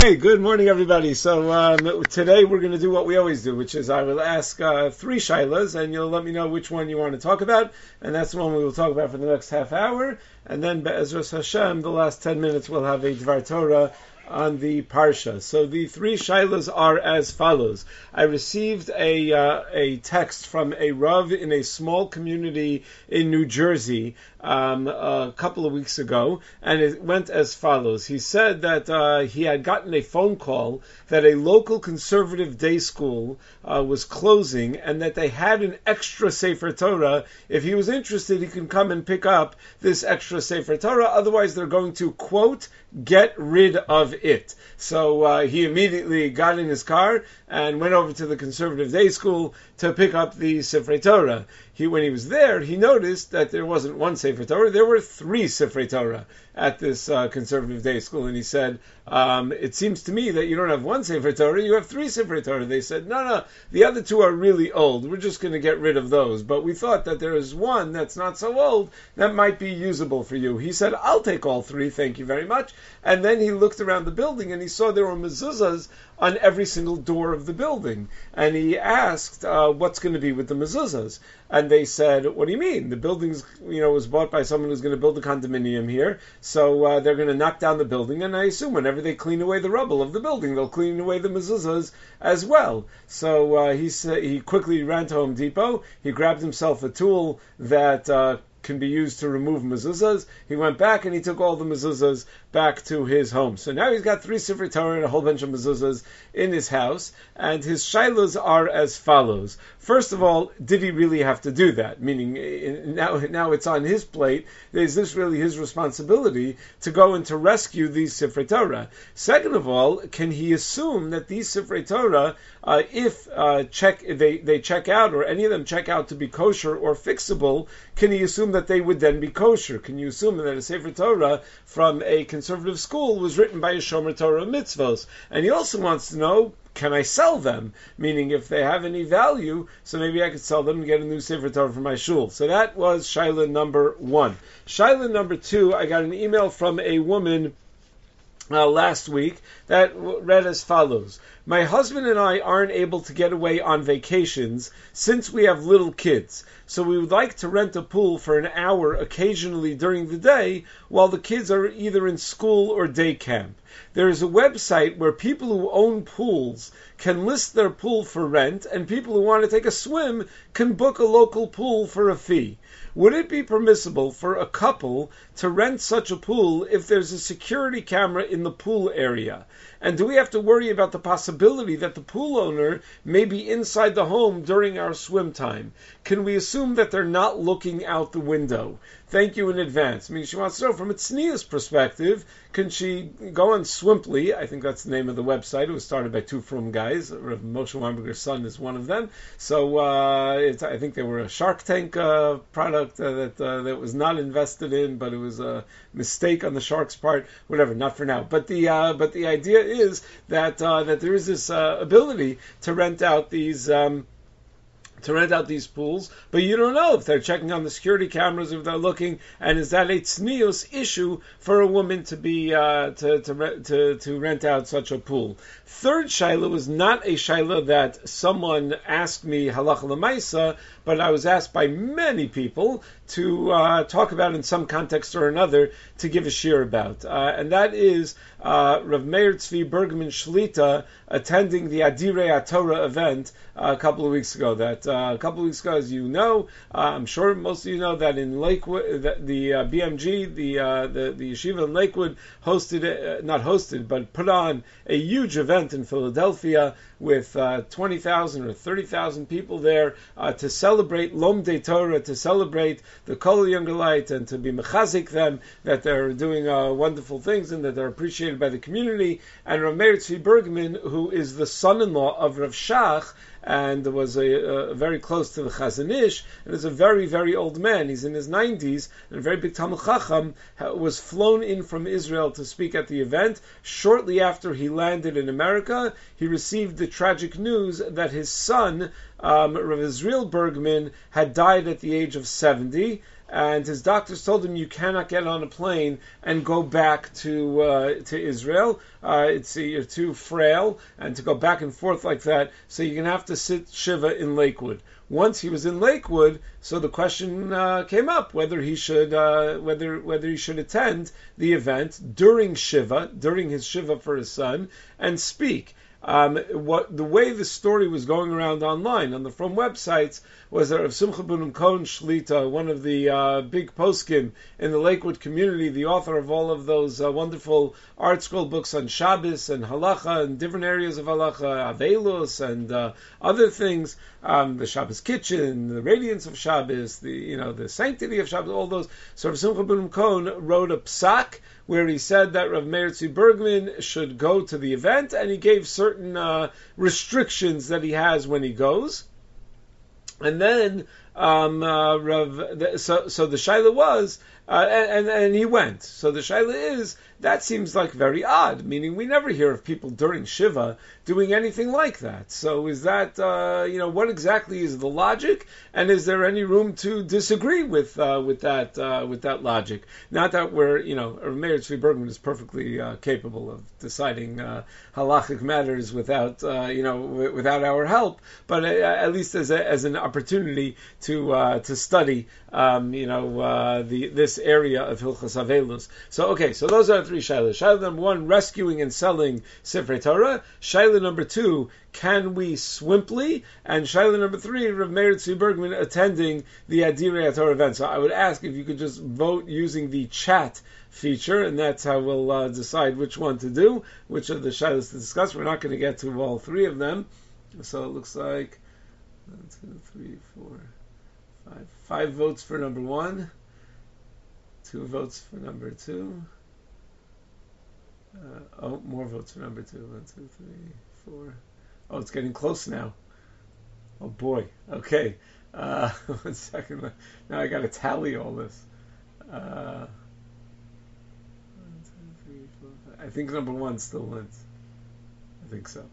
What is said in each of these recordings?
Hey, good morning, everybody. So um, today we're going to do what we always do, which is I will ask uh, three shilas, and you'll let me know which one you want to talk about, and that's the one we will talk about for the next half hour. And then Be'ezras Hashem, the last ten minutes, we'll have a Dvar Torah on the parsha. So the three shilas are as follows. I received a uh, a text from a rav in a small community in New Jersey um, a couple of weeks ago, and it went as follows. He said that uh, he had gotten a phone call that a local conservative day school uh, was closing, and that they had an extra Sefer Torah. If he was interested, he can come and pick up this extra Sefer Torah. Otherwise, they're going to quote get rid of it. So uh, he immediately got in his car and went over to the conservative day school to pick up the Sefer Torah. He, when he was there, he noticed that there wasn't one Sefer Torah, there were three Sefer Torah at this uh, conservative day school. And he said, um, It seems to me that you don't have one Sefer Torah, you have three Sefer Torah. They said, No, no, the other two are really old. We're just going to get rid of those. But we thought that there is one that's not so old that might be usable for you. He said, I'll take all three, thank you very much. And then he looked around the building and he saw there were mezuzahs on every single door of the building. And he asked, uh, what's going to be with the mezuzahs? And they said, what do you mean? The building's, you know, was bought by someone who's going to build a condominium here, so uh, they're going to knock down the building, and I assume whenever they clean away the rubble of the building, they'll clean away the mezuzahs as well. So uh, he, sa- he quickly ran to Home Depot, he grabbed himself a tool that uh, can be used to remove mezuzahs. He went back and he took all the mezuzahs back to his home. So now he's got three Sefer Torah and a whole bunch of mezuzahs in his house, and his shilas are as follows. First of all, did he really have to do that? Meaning, now, now it's on his plate. Is this really his responsibility to go and to rescue these Sefer Torah? Second of all, can he assume that these Sefer Torah, uh, if uh, check they, they check out or any of them check out to be kosher or fixable, can he assume that they would then be kosher? Can you assume that a Sefer Torah from a conservative school was written by a Shomer Torah mitzvos. And he also wants to know, can I sell them? Meaning, if they have any value, so maybe I could sell them and get a new Sefer Torah for my shul. So that was Shaila number one. Shaila number two, I got an email from a woman uh, last week that read as follows. My husband and I aren't able to get away on vacations since we have little kids, so we would like to rent a pool for an hour occasionally during the day while the kids are either in school or day camp. There is a website where people who own pools can list their pool for rent, and people who want to take a swim can book a local pool for a fee. Would it be permissible for a couple to rent such a pool if there's a security camera in the pool area? And do we have to worry about the possibility that the pool owner may be inside the home during our swim time? Can we assume that they're not looking out the window? Thank you in advance. I mean, she wants to know from a tznius perspective, can she go on Swimply? I think that's the name of the website. It was started by two from guys. Moshe Weinberger's son is one of them. So uh, I think they were a Shark Tank uh, product uh, that uh, that was not invested in, but it was a mistake on the shark's part. Whatever, not for now. But the uh, but the idea is that uh, that there is this ability to rent out these. Um, to rent out these pools, but you don't know if they're checking on the security cameras, if they're looking, and is that a tznius issue for a woman to be uh, to, to, to to rent out such a pool? Third shaila was not a shaila that someone asked me halacha lemaisa, but I was asked by many people to uh, talk about in some context or another to give a shir about, uh, and that is uh, Rav Meir Tzvi Bergman Shlita attending the Adirei Torah event uh, a couple of weeks ago. That uh, a couple of weeks ago, as you know, uh, I'm sure most of you know that in Lakewood, the, the uh, BMG, the, the the yeshiva in Lakewood hosted, not hosted, but put on a huge event in Philadelphia with 20,000 or 30,000 people there to celebrate Lomdei Torah, to celebrate the Kollel yungeleit, and to be mechazik them that they're doing uh, wonderful things and that they're appreciated by the community. And Rameir Tzvi Bergman, who is the son-in-law of Rav Shach, and was a, a, very close to the Chazon Ish, and is a very, very old man. He's in his 90s, and a very big Talmid Chacham was flown in from Israel to speak at the event. Shortly after he landed in America, he received the tragic news that his son, um, Rav Israel Bergman, had died at the age of 70. And his doctors told him you cannot get on a plane and go back to uh, to Israel. Uh, it's you're too frail, and to go back and forth like that, so you're gonna have to sit shiva in Lakewood. Once he was in Lakewood, so the question uh, came up whether he should uh, whether whether he should attend the event during shiva, during his shiva for his son, and speak. Um, what the way the story was going around online on the from websites was that Rav Simcha Bunim Cohen Shlita, one of the uh, big poskim in the Lakewood community, the author of all of those uh, wonderful ArtScroll books on Shabbos and Halacha and different areas of Halacha, Avelus and uh, other things, um, the Shabbos kitchen, the radiance of Shabbos, the you know the sanctity of Shabbos, all those. So Rav Simcha Bunim Cohen wrote a psak where he said that Rav Meir Bergman should go to the event, and he gave certain uh, restrictions that he has when he goes. And then um, uh, Rav, so so the shaila was, uh, and, and he went. So the shaila is that seems like very odd. Meaning we never hear of people during shiva doing anything like that. So is that uh, you know what exactly is the logic, and is there any room to disagree with uh, with that uh, with that logic? Not that we're you know Meir Tzvi Bergman is perfectly uh, capable of deciding uh, halachic matters without you know w- without our help, but at least as a, as an opportunity to to study um, you know the this area of Hilchas Avelus. So okay, so those are three shilas. Shilah number one, rescuing and selling Sifrei Torah. Shilah number two, can we swimply? And Shaila number three, Rav Meir Tzvi Bergman attending the Adirei Torah event. So I would ask if you could just vote using the chat feature, and that's how we'll uh, decide which one to do, which of the Shailas to discuss. We're not going to get to all three of them. So it looks like one, two, three, four, five. Five votes for number one, two votes for number two. Uh, oh, more votes for number two. One, two, three, four. Oh, it's getting close now. Oh boy. Okay. Uh, one second. Now I got to tally all this. Uh, one, two, three, four. I think number one still wins. I think so.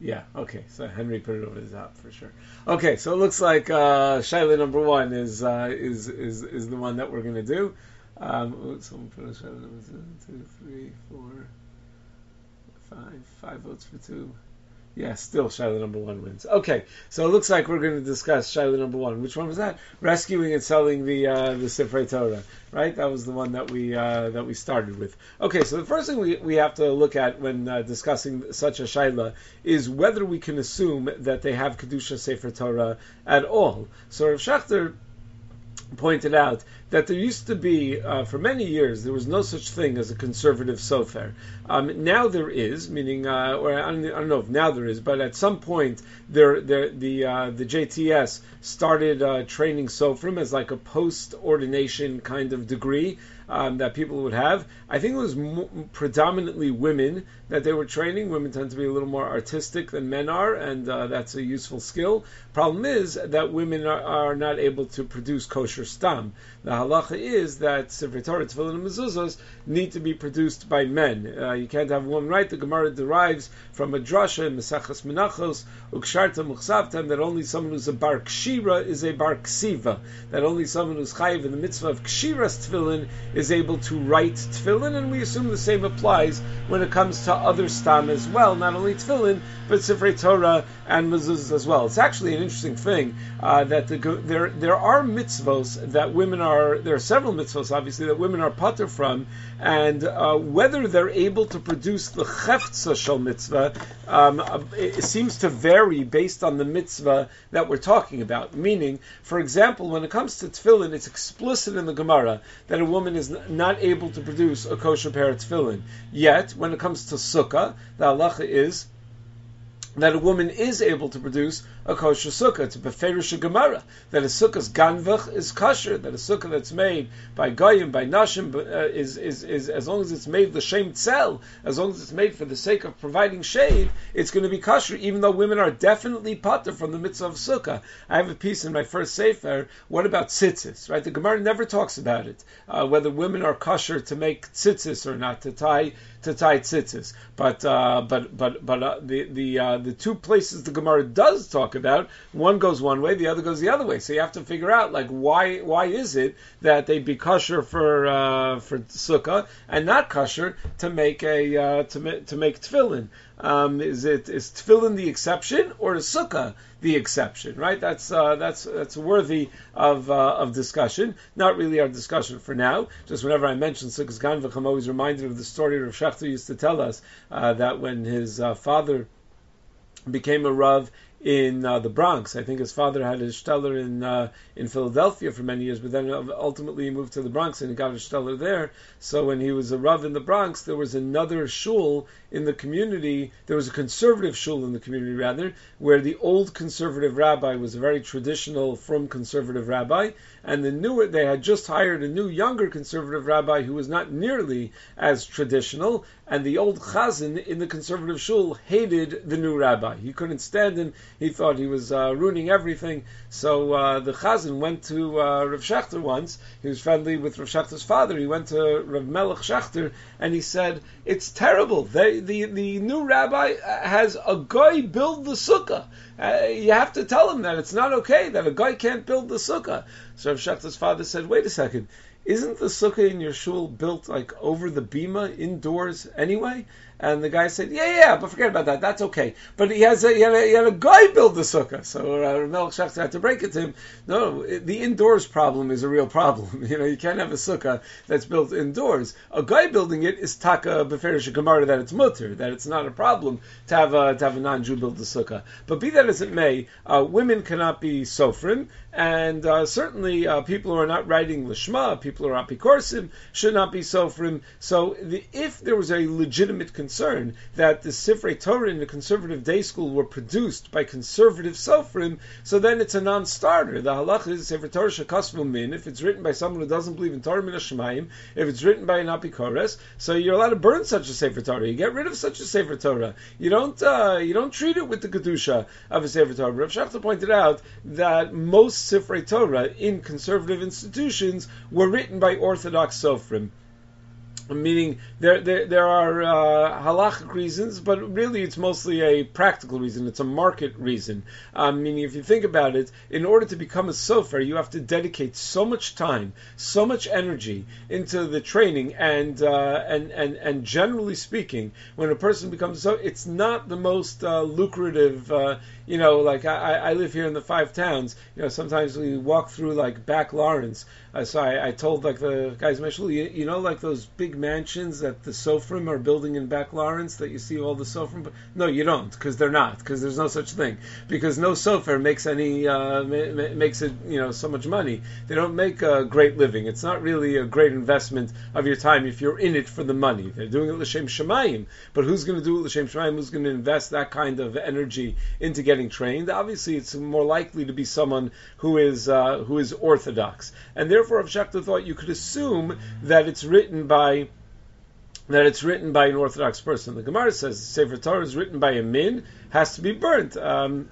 Yeah. Okay. So Henry put it over the top for sure. Okay. So it looks like uh, Shaila number one is uh, is is is the one that we're going to do. Um, someone put a Shaila number two, two, three, four, five, five votes for two. Yeah, still Shaila number one wins. Okay, so it looks like we're going to discuss Shaila number one. Which one was that? Rescuing and selling the uh, the Sifrei Torah, right? That was the one that we uh, that we started with. Okay, so the first thing we, we have to look at when uh, discussing such a Shaila is whether we can assume that they have kedusha Sefer Torah at all. So Rav Schachter pointed out that there used to be, uh, for many years, there was no such thing as a conservative sofer. Um, now there is, meaning, uh, or I don't, I don't, know if now there is, but at some point, there, there the uh, the JTS started uh, training sofrim as like a post ordination kind of degree um, that people would have. I think it was predominantly women that they were training. Women tend to be a little more artistic than men are, and uh, that's a useful skill. Problem is that women are, are not able to produce kosher stam. The halacha is that Sefer Torah, Tefillin, and Mezuzos need to be produced by men. Uh, you can't have woman right. The Gemara derives from a drasha in Mesachas Menachos, Uksharta Muchsavtam, that only someone who's a bar kshira is a bar ksiva. That only someone who's chayiv in the mitzvah of kshiras tefillin is able to write tefillin, and we assume the same applies when it comes to other stam as well, not only tefillin, but Sifrei Torah and mezuzahs as well. It's actually an interesting thing uh, that the, there there are mitzvos that women are there are several mitzvos obviously that women are pater from, and uh, whether they're able to produce the cheftza shel mitzvah um, it seems to vary based on the mitzvah that we're talking about. Meaning, for example, when it comes to tefillin, it's explicit in the Gemara that a woman is not able to produce a kosher pair of tefillin. Yet, when it comes to sukkah, the halacha is that a woman is able to produce a kosher sukkah. It's a beferish gemara that a sukkah's ganvach is kosher. That a sukkah that's made by goyim by nashim uh, is, is is as long as it's made the shem tzel, as long as it's made for the sake of providing shade, it's going to be kosher. Even though women are definitely pater from the mitzvah of sukkah. I have a piece in my first sefer. What about tzitzis? Right, the gemara never talks about it. Uh, whether women are kosher to make tzitzis or not to tie to tie tzitzis. But uh, but but but uh, the the uh, the two places the Gemara does talk about, one goes one way, the other goes the other way. So you have to figure out like why why is it that they be kosher for uh, for sukkah and not kosher to make a uh, to to make tefillin? Um, is it is tefillin the exception or is sukkah the exception? Right? That's uh, that's that's worthy of uh, of discussion. Not really our discussion for now. Just whenever I mention sukkah's ganvach, I'm always reminded of the story of Rav Used to tell us uh, that when his uh, father became a rav in uh, the Bronx. I think his father had his shtetl in uh, in Philadelphia for many years, but then ultimately he moved to the Bronx and he got a shtetl there. So when he was a rav in the Bronx, there was another shul in the community. There was a conservative shul in the community rather, where the old conservative rabbi was a very traditional from conservative rabbi, and the newer they had just hired a new younger conservative rabbi who was not nearly as traditional, and the old chazan in the conservative shul hated the new rabbi. He couldn't stand him. He thought he was uh, ruining everything. So uh, the chazan went to uh, Rav Schachter once. He was friendly with Rav Schachter's father. He went to Rav Melech Schachter and he said, "It's terrible. They, the the new rabbi has a guy build the sukkah. Uh, you have to tell him that it's not okay that a guy can't build the sukkah." So Rav Schachter's father said, "Wait a second isn't the sukkah in your shul built like over the bima indoors anyway? And the guy said, yeah, yeah, but forget about that. That's okay. But he has a, he had a, he had a guy build the sukkah. So uh, Schachter had to break it to him. No, the indoors problem is a real problem. You know, you can't have a sukkah that's built indoors. A guy building it is taka beferish gemara that it's mutter, that it's not a problem to have a, to have a non-Jew build the sukkah. But be that as it may, uh, women cannot be sofrim, and uh, certainly uh, people who are not writing lishma, people who are apikorsim, should not be sofrim. So the, if there was a legitimate concern concern that the Sifrei Torah in the conservative day school were produced by conservative Sofrim, so then it's a non-starter. The halach is Sefer Torah shekasvu min, if it's written by someone who doesn't believe in Torah min Shemayim, if it's written by an apikores, so you're allowed to burn such a Sefer Torah. You get rid of such a Sefer Torah. You don't uh, you don't treat it with the kedusha of a Sefer Torah. Rav Schachter pointed out that most Sifrei Torah in conservative institutions were written by Orthodox Sofrim meaning there there, there are uh, halachic reasons, but really it's mostly a practical reason. It's a market reason. Um, meaning, if you think about it, in order to become a sofer, you have to dedicate so much time, so much energy into the training, and uh, and and and generally speaking, when a person becomes a so, it's not the most uh, lucrative. You know, like I, I live here in the five towns. You know, sometimes we walk through like back Lawrence. Uh, so I, I, told like the guys shul, you, you, know, like those big mansions that the Sofrim are building in back Lawrence that you see all the Sofrim. No, you don't, because they're not, because there's no such thing. Because no Sofer makes any uh, ma- makes it you know so much money. They don't make a great living. It's not really a great investment of your time if you're in it for the money. They're doing it l'shem shemayim, but who's going to do it l'shem shemayim? Who's going to invest that kind of energy into getting trained? Obviously, it's more likely to be someone who is uh, who is orthodox, and therefore Rav Schachter thought you could assume that it's written by that it's written by an Orthodox person. The Gemara says Sefer Torah is written by a min, has to be burnt. Um,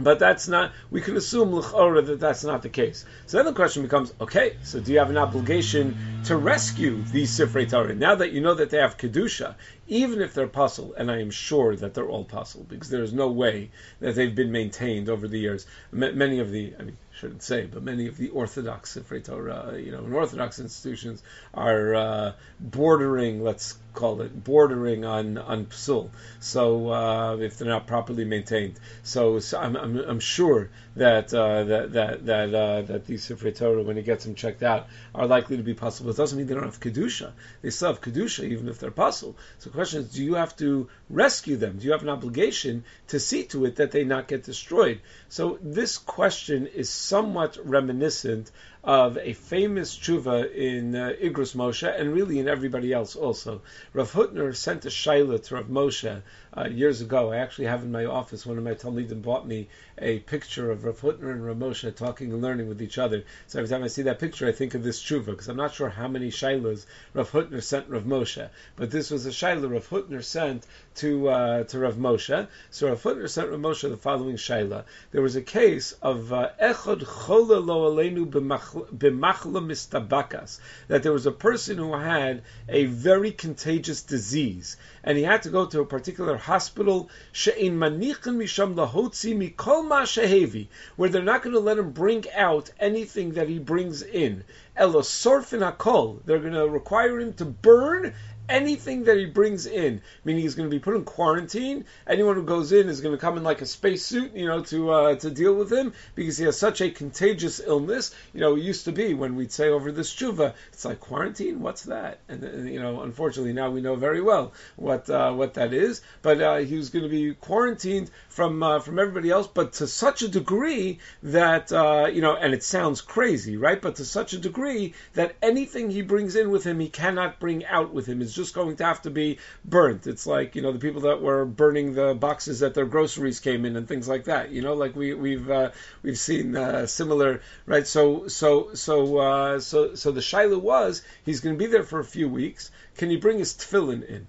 but that's not, we can assume l'chora that that's not the case. So then the question becomes, okay, so do you have an obligation to rescue these Sifrei Torah? Now that you know that they have Kedusha, even if they're pasul, and I am sure that they're all pasul, because there is no way that they've been maintained over the years. M- many of the, I mean, shouldn't say, but many of the Orthodox Sifrei Torah, you know, Orthodox institutions are uh, bordering, let's call it, bordering on on psul. So uh, if they're not properly maintained, so, so I'm, I'm, I'm sure that uh, that that that uh, that these Sifrei Torah, when he gets them checked out, are likely to be pasul. It doesn't mean they don't have kedusha; they still have kedusha, even if they're pasul. So question is, do you have to rescue them? Do you have an obligation to see to it that they not get destroyed? So this question is somewhat reminiscent of a famous tshuva in uh, Igros Moshe and really in everybody else also. Rav Hutner sent a shaila to Rav Moshe uh, years ago. I actually have in my office, one of my Talmidim bought me a picture of Rav Hutner and Rav Moshe talking and learning with each other. So every time I see that picture, I think of this tshuva, because I'm not sure how many shailas Rav Hutner sent Rav Moshe. But this was a shaila Rav Hutner sent to uh, to Rav Moshe. So Rav Hutner sent Rav Moshe the following shaila. There was a case of uh, Echad Chola Lo Aleinu b'machla mistabakas, that there was a person who had a very contagious disease, and he had to go to a particular hospital, she'in manichin misham lahotzi mikol ma shehevi, where they're not going to let him bring out anything that he brings in. Elo sorfin hakol, they're going to require him to burn anything that he brings in, meaning he's going to be put in quarantine. Anyone who goes in is going to come in like a spacesuit, you know, to uh, to deal with him because he has such a contagious illness. You know, it used to be when we'd say over this tshuva, it's like quarantine. What's that? And, and you know, unfortunately, now we know very well what uh, what that is. But uh, he was going to be quarantined from uh, from everybody else, but to such a degree that uh, you know, and it sounds crazy, right? But to such a degree that anything he brings in with him, he cannot bring out with him. It's just going to have to be burnt. It's like you know the people that were burning the boxes that their groceries came in and things like that. You know, like we we've uh, we've seen uh, similar, right? So so so uh, so so the shaila was he's going to be there for a few weeks. Can you bring his tefillin in?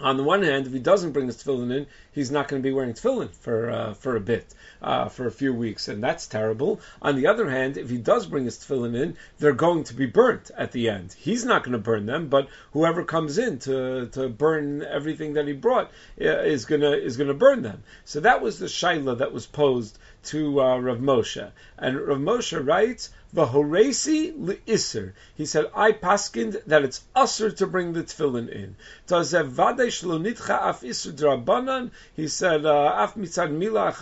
On the one hand, if he doesn't bring his tefillin in, he's not going to be wearing tefillin for uh, for a bit, uh, for a few weeks, and that's terrible. On the other hand, if he does bring his tefillin in, they're going to be burnt at the end. He's not going to burn them, but whoever comes in to, to burn everything that he brought uh, is gonna is gonna burn them. So that was the shaila that was posed to uh, Rav Moshe, and Rav Moshe writes. V'horesi li'isr. He said, I paskind that it's usher to bring the tefillin in. Tazev vadei shlo nitcha af isr drabanan. He said, uh, af mitzad mila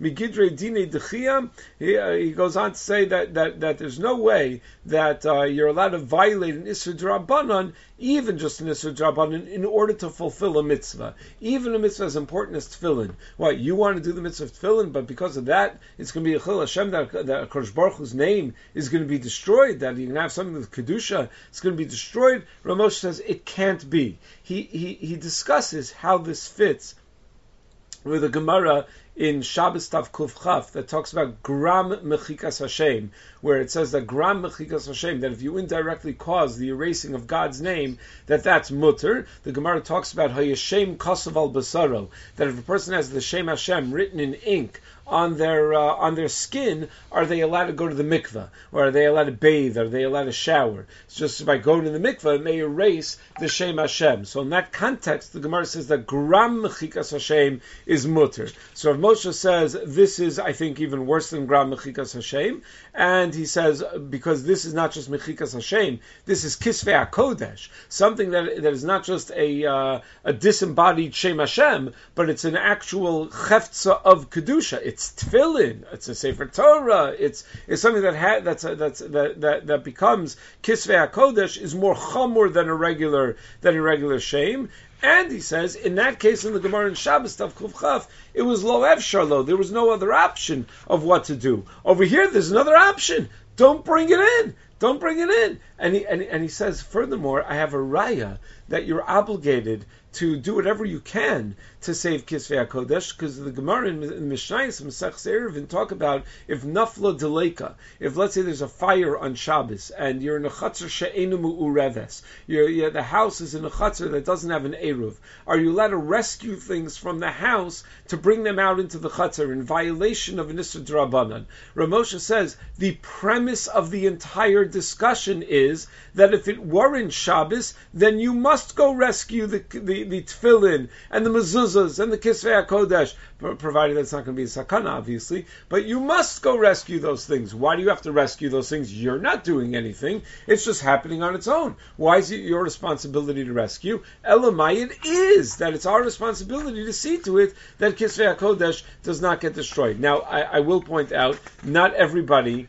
migidre dine dechiyam. He, uh, he goes on to say that, that, that there's no way that uh, you're allowed to violate an isr drabanan even just an Isra Drabanan, in order to fulfill a mitzvah. Even a mitzvah as important as tefillin. What, you want to do the mitzvah of tefillin, but because of that, it's going to be a chil Hashem that, that Kodesh Baruch Hu's name is going to be destroyed, that you're going to have something with Kedusha, it's going to be destroyed. Ramosh says it can't be. He, he, he discusses how this fits with the Gemara in Shabbos Tav Kuf Chaf that talks about Gram Mechikas Hashem, where it says that Gram Mechikas Hashem, that if you indirectly cause the erasing of God's name, that that's mutter. The Gemara talks about Hayashem Kosav al Basaro, that if a person has the Shem Hashem written in ink on their uh, on their skin, are they allowed to go to the mikveh, or are they allowed to bathe, are they allowed to shower? It's just by going to the mikveh, it may erase the Shem Hashem. So in that context, the Gemara says that gram mechikas Hashem is mutter. So if Moshe says this is, I think, even worse than gram mechikas Hashem, and he says because this is not just mechikas Hashem, this is kisvei kodesh, something that that is not just a uh, a disembodied Shem Hashem, but it's an actual cheftza of kedusha. It's tefillin, it's a sefer Torah, it's it's something that ha- that's a, that's that, that that becomes kisvei hakodesh is more chamor than a regular than a regular shame. And he says, in that case, in the Gemara in Shabbos Tav Kuf it was lo sharlo. There was no other option of what to do. Over here, there's another option. Don't bring it in. Don't bring it in. And he, and, and he says, furthermore, I have a raya that you're obligated to do whatever you can to save Kisvei HaKodesh, because the Gemara in, in Mishnayos, Masech Eruvin, talk about if nafla deleka, if let's say there's a fire on Shabbos, and you're in a chatzar she'enu mu'ureves, you're, the house is in a chatzar that doesn't have an Eruv, are you allowed to rescue things from the house to bring them out into the chatzar in violation of an Isra Drabanan? Ramosha says, the premise of the entire discussion is that if it weren't Shabbos, then you must go rescue the, the, the tefillin and the mezuzahs and the kisvei kodesh, provided that's not going to be a sakana, obviously. But you must go rescue those things. Why do you have to rescue those things? You're not doing anything. It's just happening on its own. Why is it your responsibility to rescue? Elamai, it is that it's our responsibility to see to it that kisvei kodesh does not get destroyed. Now, I, I will point out, not everybody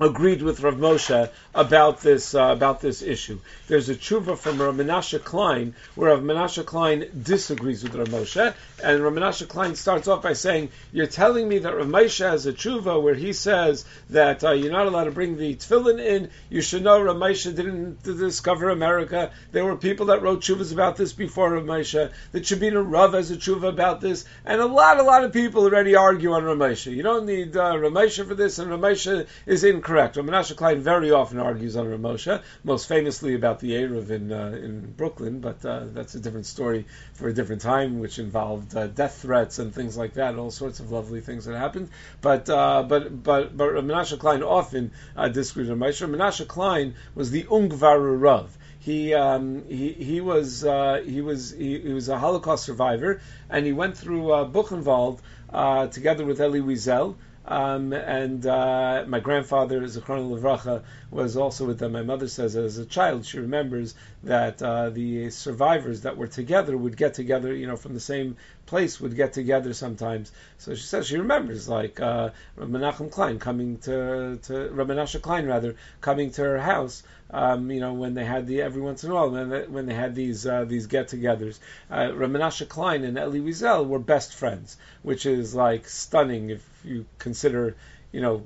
agreed with Rav Moshe about this uh, about this issue. There's a tshuva from Rav Menashe Klein where Rav Menashe Klein disagrees with Rav Moshe, and Rav Menashe Klein starts off by saying, "You're telling me that Rav Moshe has a tshuva where he says that uh, you're not allowed to bring the tefillin in. You should know Rav Moshe didn't discover America. There were people that wrote tshuvas about this before Rav Moshe. The Tchebiner Rav has a tshuva about this, and a lot, a lot of people already argue on Rav Moshe. You don't need uh, Rav Moshe for this, and Rav Moshe is incorrect. Rav Menashe Klein very often argues on Rav most famously about the Eruv in uh, in Brooklyn, but uh, that's a different story for a different time, which involved uh, death threats and things like that, all sorts of lovely things that happened. But uh, but but but Rav Menashe Klein often uh, disagreed with Moshe. Menashe Klein was the Ungvarer Rav he um, he he was uh, he was he, he, was a Holocaust survivor, and he went through uh, Buchenwald uh, together with Elie Wiesel. Um, and uh, my grandfather, Zichron Levracha, was also with them. My mother says as a child she remembers that uh, the survivors that were together would get together, you know, from the same place would get together sometimes. So she says she remembers like uh, Menachem Klein coming to to Menashe Klein rather coming to her house. Um, you know, when they had the every once in a while when they, when they had these uh, these get-togethers, uh, Menashe Klein and Elie Wiesel were best friends, which is like stunning if you consider, you know,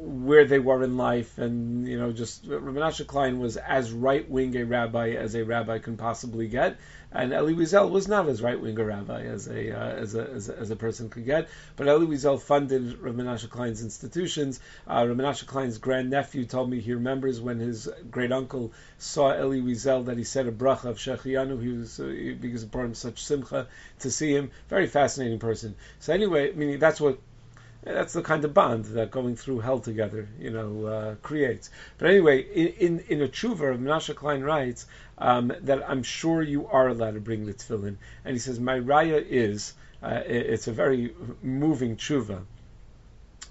where they were in life, and you know, just Menashe Klein was as right wing a rabbi as a rabbi can possibly get, and Elie Wiesel was not as right wing a rabbi as a, uh, as a, as a as a person could get. But Elie Wiesel funded Rav Menashe Klein's institutions. Uh, Rav Menashe Klein's grandnephew told me he remembers when his great uncle saw Elie Wiesel that he said a bracha of Shehecheyanu. He was uh, because it brought him such simcha to see him. Very fascinating person. So anyway, meaning that's what that's the kind of bond that going through hell together, you know, uh, creates. But anyway, in, in, in a tshuva, Menashe Klein writes um, that I'm sure you are allowed to bring the tefillin. And he says, my raya is, uh, it's a very moving tshuva.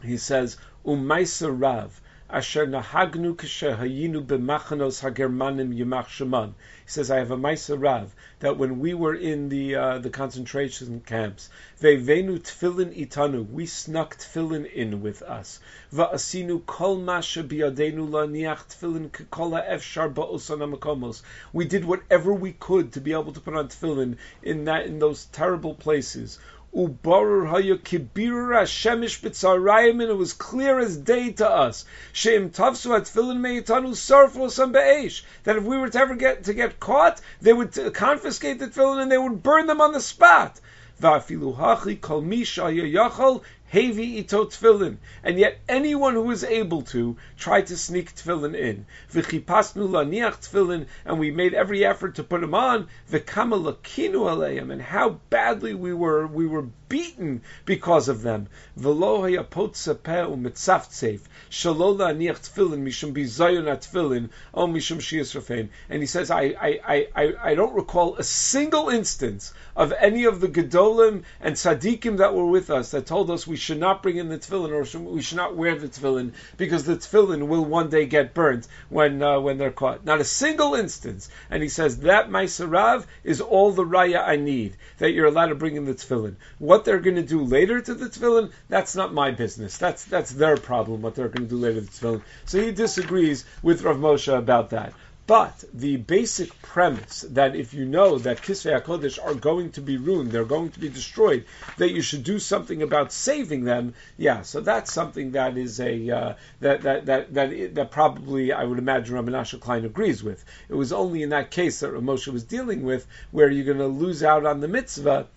He says, umaisa rav, asher nahagnu hayinu b'machanos hagermanim yimach sheman. He says, I have a Maisa Rav, that when we were in the uh, the concentration camps, Ve'venu tfilin itanu, we snuck tfilin in with us. Va'asinu kol masha biyadenu la'niach tfilin k'kola efshar ba'osan makomos. We did whatever we could to be able to put on tfilin in that in those terrible places. Ubarur hayakibirer hashemish b'tzarayim, and it was clear as day to us. Sheim tavsu at tefillin meitanu sarfu some be'esh. That if we were to ever get to get caught, they would confiscate the tefillin and they would burn them on the spot. Va'afilu hachi kol misha yachal Hevi ito tefillin. And yet anyone who is able to tried to sneak tefillin in. V'chipasnu laniach tefillin, and we made every effort to put them on. V'kama lakinu aleim, and how badly we were we were beaten because of them. V'lo hayapot sepeh u'mitzaftzef, shalo laniach tefillin mishum bizayon tefillin, o mishum shias And he says, I, I, I, I don't recall a single instance of any of the gedolim and tzaddikim that were with us that told us we should not bring in the tefillin or we should not wear the tefillin because the tefillin will one day get burnt when uh, when they're caught. Not a single instance. And he says that Maisarav is all the raya I need that you're allowed to bring in the tefillin. What they're going to do later to the tefillin, that's not my business. That's that's their problem. What they're going to do later to the tefillin. So he disagrees with Rav Moshe about that. But the basic premise that if you know that Kisvei HaKodesh are going to be ruined, they're going to be destroyed, that you should do something about saving them, yeah, so that's something that is a, uh, that, that, that, that, that probably I would imagine Rabbi Ramanasha Klein agrees with. It was only in that case that Ramosha was dealing with where you're going to lose out on the mitzvah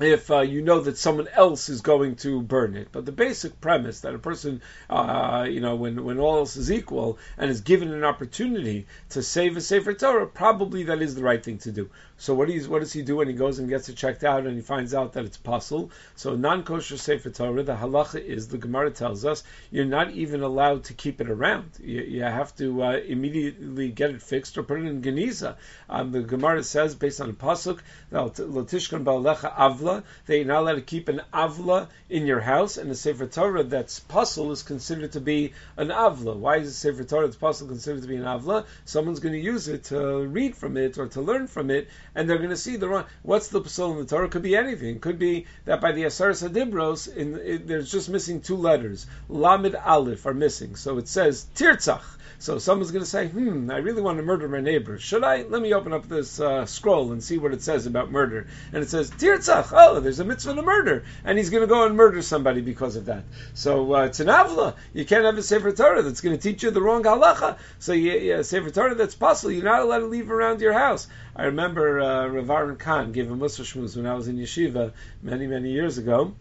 if uh, you know that someone else is going to burn it. But the basic premise that a person, uh, you know, when, when all else is equal and is given an opportunity to save a Sefer Torah, probably that is the right thing to do. So what, what does he do when he goes and gets it checked out and he finds out that it's pasul? So non-kosher Sefer Torah, the halacha is, the Gemara tells us, you're not even allowed to keep it around. You, you have to uh, immediately get it fixed or put it in Geniza. Um, the Gemara says, based on a pasuk, Latishkan Ba'alecha Avla, that you're not allowed to keep an Avla in your house, and the Sefer Torah that's pasul is considered to be an Avla. Why is the Sefer Torah that's pasul considered to be an Avla? Someone's going to use it to read from it or to learn from it, and they're going to see the wrong. What's the psul in the Torah? Could be anything. It could be that by the Asaras Hadibros, in, it, there's just missing two letters. Lamed Aleph are missing. So it says Tirtzach. So someone's going to say, hmm, I really want to murder my neighbor. Should I? Let me open up this uh, scroll and see what it says about murder. And it says, Tirtzach, oh, there's a mitzvah to murder. And he's going to go and murder somebody because of that. So uh, it's an avla. You can't have a Sefer Torah that's going to teach you the wrong halacha. So yeah, yeah, Sefer Torah that's pasul, you're not allowed to leave around your house. I remember uh, Rav Aaron Kahn gave a Musar Shmuz when I was in yeshiva many, many years ago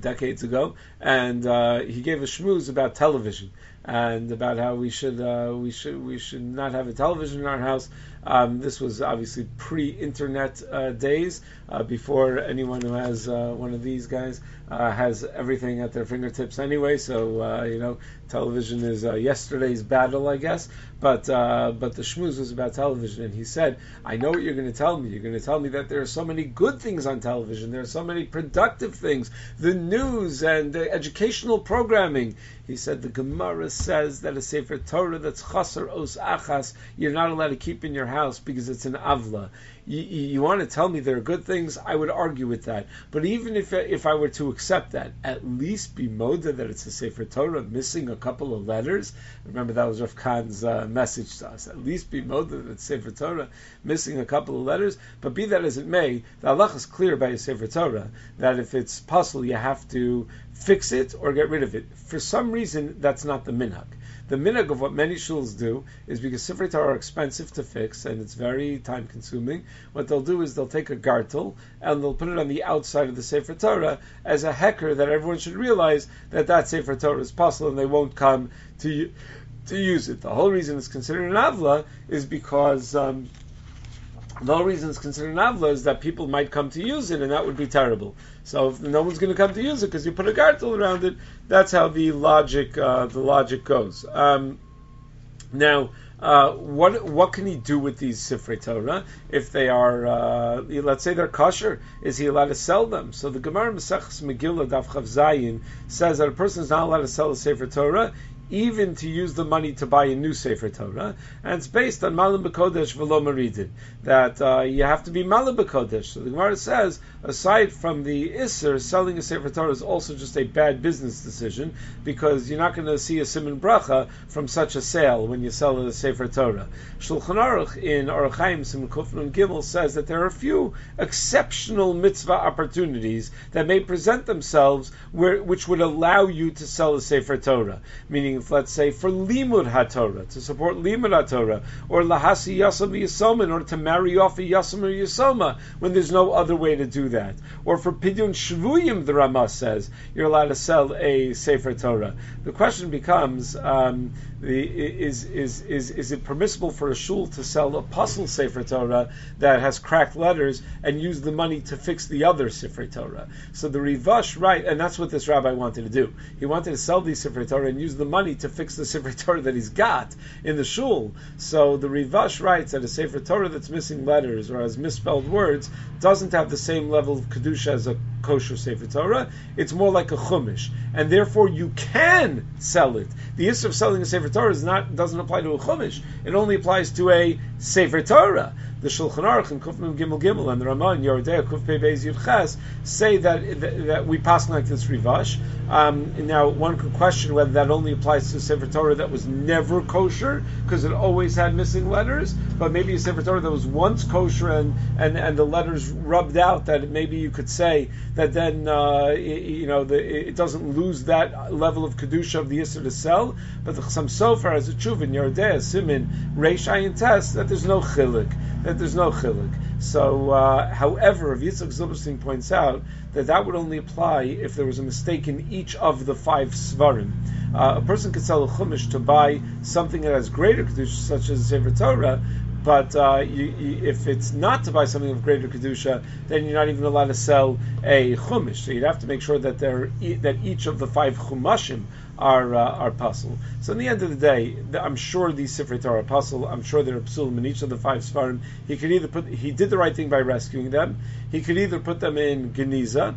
decades ago, and uh, he gave a schmooze about television and about how we should uh, we should we should not have a television in our house. Um, this was obviously pre-internet uh, days, uh, before anyone who has uh, one of these guys uh, has everything at their fingertips anyway. So uh, you know, television is yesterday's battle, I guess. But but the schmooze was about television, and he said, "I know what you're going to tell me. You're going to tell me that there are so many good things on television. There are so many productive things, the news and educational programming." He said the Gemara says that a Sefer Torah that's chaser os achas, you're not allowed to keep in your house because it's an avla. You, you, want to tell me there are good things? I would argue with that. But even if if I were to accept that, at least be moda that it's a Sefer Torah missing a couple of letters. Remember that was Rav Kahn's uh, message to us. At least be moda that it's Sefer Torah missing a couple of letters. But be that as it may, the Allah is clear by a Sefer Torah that if it's pasul, you have to fix it or get rid of it. For some reason, that's not the minhag. The minhag of what many shuls do is because Sefer Torah are expensive to fix and it's very time consuming. What they'll do is they'll take a gartel and they'll put it on the outside of the Sefer Torah as a hecker that everyone should realize that that Sefer Torah is pasul and they won't come to to use it. The whole reason it's considered an avla is because. Um, the whole reason it's considered an is that people might come to use it, and that would be terrible. So if no one's going to come to use it because you put a gartel around it, that's how the logic uh, the logic goes. Um, now, uh, what what can he do with these sifrei Torah if they are uh, let's say they're kosher? Is he allowed to sell them? So the Gemara Maseches Megillah Daf Chaf Zayin says that a person is not allowed to sell a sefer Torah even to use the money to buy a new Sefer Torah, and it's based on Malam B'Kodesh V'lo Maridin, that uh, you have to be Malam B'Kodesh. So the Gemara says, aside from the Isser, selling a Sefer Torah is also just a bad business decision, because you're not going to see a Siman Bracha from such a sale when you sell a Sefer Torah. Shulchan Aruch in Orach Chaim Siman Kufnun Gimel says that there are a few exceptional mitzvah opportunities that may present themselves where, which would allow you to sell a Sefer Torah, meaning let's say, for limud haTorah, to support limud haTorah, or lahasi yasam yisoma, in order to marry off a yasam or yisoma, when there's no other way to do that. Or for pidyon shvuyim, the Rama says, you're allowed to sell a Sefer Torah. The question becomes, um, the, is, is, is, is it permissible for a shul to sell a pasul Sefer Torah that has cracked letters and use the money to fix the other Sefer Torah? So the Rivash, right, and that's what this rabbi wanted to do. He wanted to sell these Sefer Torah and use the money to fix the Sefer Torah that he's got in the shul. So the Rivash writes that a Sefer Torah that's missing letters or has misspelled words doesn't have the same level of Kedusha as a kosher Sefer Torah. It's more like a Chumash. And therefore you can sell it. The issue of selling a Sefer Torah is not, doesn't apply to a Chumash. It only applies to a Sefer Torah the Shulchan Aruch and Kufnum Gimel Gimel and the Ramah and Yoreh De'ah Kuf Pei Beis Yud say that, that, that we pass like this Rivash. Um, now, one could question whether that only applies to Sefer Torah that was never kosher because it always had missing letters, but maybe a Sefer Torah that was once kosher and, and, and the letters rubbed out. That maybe you could say that then uh, you know the, it doesn't lose that level of kedusha of the Yisr to sell. But the Chassam Sofer as a tshuva in Yoreh De'ah Simin Reish Ayin Test that there's no chilik that there's no chilik. So, uh, however, Yitzchak Zilberstein points out that that would only apply if there was a mistake in each of the five svarim. Uh, a person could sell a chumash to buy something that has greater kedusha, such as a sefer Torah, but uh, you, you, if it's not to buy something of greater kedusha, then you're not even allowed to sell a chumash. So you'd have to make sure that there that each of the five chumashim are uh, are pasul. So in the end of the day, I'm sure these Sifrei Torah are pasul. I'm sure there are psulim in each of the five svarim. He could either put he did the right thing by rescuing them. He could either put them in geniza,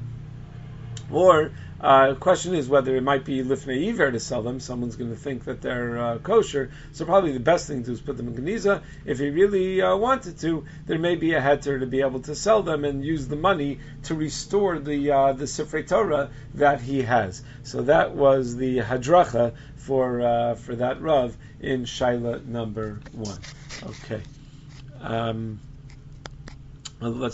or uh, question is whether it might be lifnei iver to sell them. Someone's going to think that they're uh, kosher. So probably the best thing to do is put them in geniza. If he really uh, wanted to, there may be a heter to be able to sell them and use the money to restore the uh, the Sifrei Torah that he has. So that was the hadracha for uh, for that rav in shaila number one. Okay. Um, let's